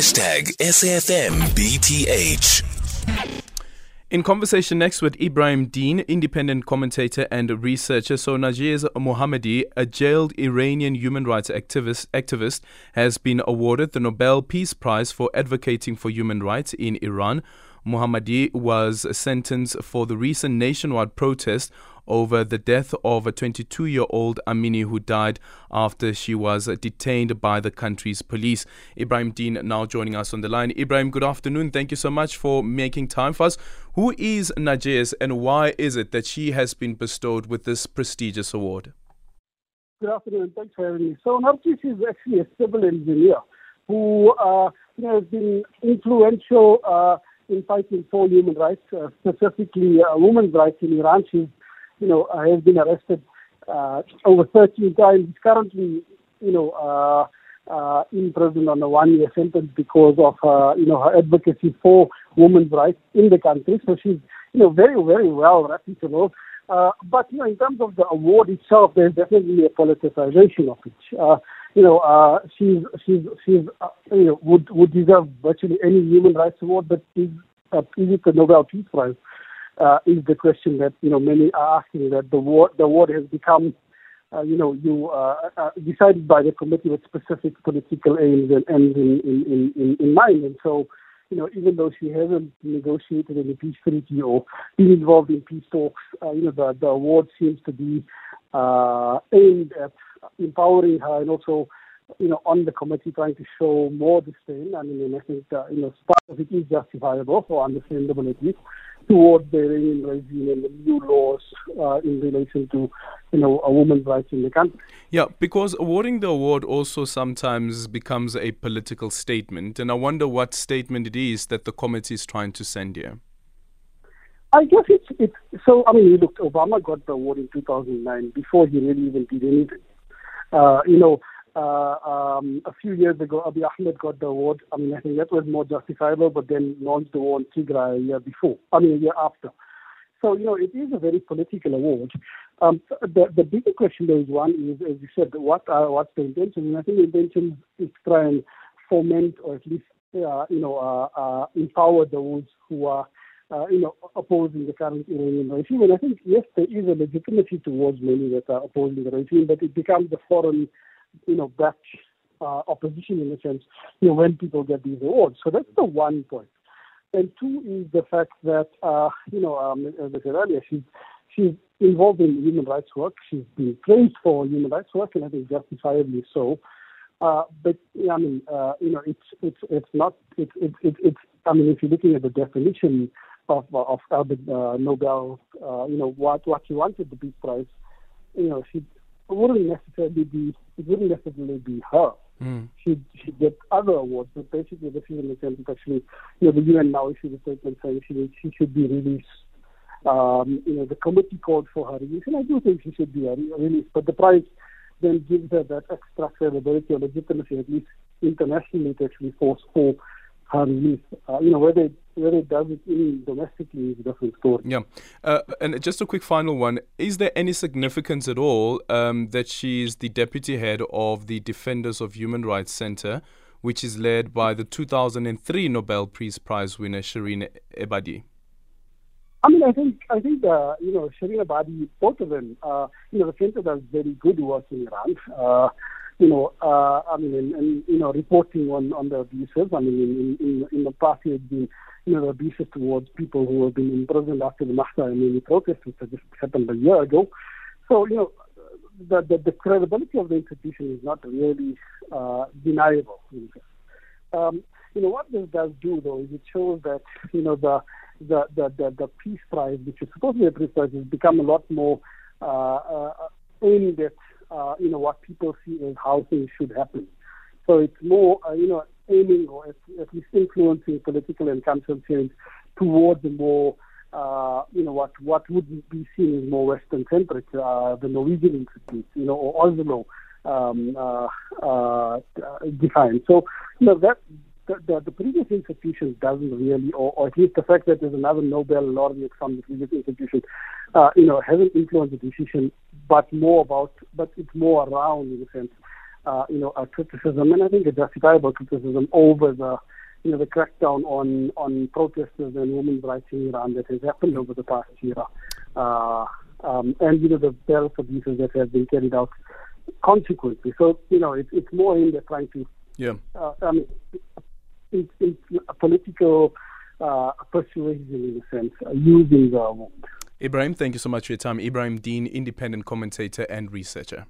Hashtag SAFMBTH. In conversation next with Ebrahim Deen, independent commentator and researcher. So, Narges Mohammadi, a jailed Iranian human rights activist, activist, has been awarded the Nobel Peace Prize for advocating for human rights in Iran. Mohammadi was sentenced for the recent nationwide protest over the death of a 22 year old Amini who died after she was detained by the country's police. Ebrahim Deen now joining us on the line. Ebrahim, good afternoon. Thank you so much for making time for us. Who is Narges and why is it that she has been bestowed with this prestigious award? Good afternoon. Thanks for having me. So Narges is actually a civil engineer who uh, you know, has been influential uh, in fighting for human rights, uh, specifically uh, women's rights in Iran. She's you know, has been arrested uh, over 13 times. He's currently, you know, uh, uh, in prison on a one-year sentence because of, you know, her advocacy for women's rights in the country. So she's, you know, very, very well reputable. Uh, but you know, in terms of the award itself, there's definitely a politicization of it. Uh, you know, uh, she's she's she's uh, you know would would deserve virtually any human rights award, but is uh, is it the Nobel Peace Prize? Uh, is the question that you know many are asking. That the war the war has become uh, you know you uh, uh, decided by the committee with specific political aims and ends in, in, in, in mind, and so. You know, even though she hasn't negotiated any peace treaty or been involved in peace talks, uh, you know, the, the award seems to be uh, aimed at empowering her and also you know, on the committee trying to show more disdain. I mean, I think, uh, you know, part of it is justifiable for understandable at least Iranian regime and the new laws uh, in relation to, you know, a woman's rights in the country. Yeah, because awarding the award also sometimes becomes a political statement, and I wonder what statement it is that the committee is trying to send here. I guess it's it's so. I mean, look, Obama got the award in 2009 before he really even did anything. Uh, you know, uh, um, a few years ago, Abiy Ahmed got the award. I mean, I think that was more justifiable, but then launched the war on Tigray a year before, I mean, a year after. So, you know, it is a very political award. Um, the, the bigger question, though, is one is, as you said, what are, what's the intention? And I think the intention is to try and foment or at least, uh, you know, uh, uh, empower those who are, uh, you know, opposing the current Iranian regime. And I think, yes, there is a legitimacy towards many that are opposing the regime, but it becomes a foreign you know, back uh, opposition in a sense, you know, when people get these awards. So that's the one point. And two is the fact that, uh, you know, um, as I said earlier, she's, she's involved in human rights work. She's been praised for human rights work, and I think justifiably so. Uh, but I mean, uh, you know, it's it's it's not it's it's it's, it's I mean, if you're looking at the definition of of Albert uh, Nobel, uh, you know, what what she wanted the Peace Prize, you know, she wouldn't necessarily be it wouldn't necessarily be her. Mm. She'd, she'd get other awards, but basically the female attempt actually, you know, the UN now issued a statement saying she, she should be released. Um, you know, the committee called for her release, and I do think she should be released, but the prize then gives her that extra credibility or legitimacy, at least internationally, to actually force for her release. Uh, you know, whether it, whether it does it in domestically is a different story. Yeah, uh, and just a quick final one: Is there any significance at all um, that she is the deputy head of the Defenders of Human Rights Center, which is led by the 2003 Nobel Peace Prize winner Shirin Ebadi? I mean, I think I think uh, you know Shirin Ebadi, both of them. Uh, you know, the center does very good work in Iran. Uh, you know, uh, I mean, and, and, you know, reporting on, on the abuses. I mean, in, in, in the past, it's been, you know, the abuses towards people who have been imprisoned after the Mahsa Amini protest, which just happened a year ago. So, you know, the, the, the credibility of the institution is not really uh, deniable. Um, you know, what this does do, though, is it shows that, you know, the, the, the, the, the Peace Prize, which is supposed to be a Peace Prize, has become a lot more uh, uh, aimed at uh, you know, what people see as how things should happen. So it's more, uh, you know, aiming or at, least influencing political and cultural change towards a more, uh, you know, what what would be seen as more Western centric, uh, the Norwegian Institute, you know, or Oslo um, uh, uh, defined. So, you know, that the, the, the, previous institution doesn't really, or, or, at least the fact that there's another Nobel laureate from the previous institution, uh, you know, hasn't influenced the decision, but more about, but it's more around in a sense, uh, you know, a criticism, and I think a justifiable criticism over the, you know, the crackdown on on protesters and women's rights in Iran that has happened over the past year, uh, um, and you know the various abuses that have been carried out consequently. So you know, it, it's more in the trying to, yeah, uh, I mean, it, it's a political uh, persuasion in a sense, uh, using the Ebrahim, thank you so much for your time. Ebrahim Deen, independent commentator and researcher.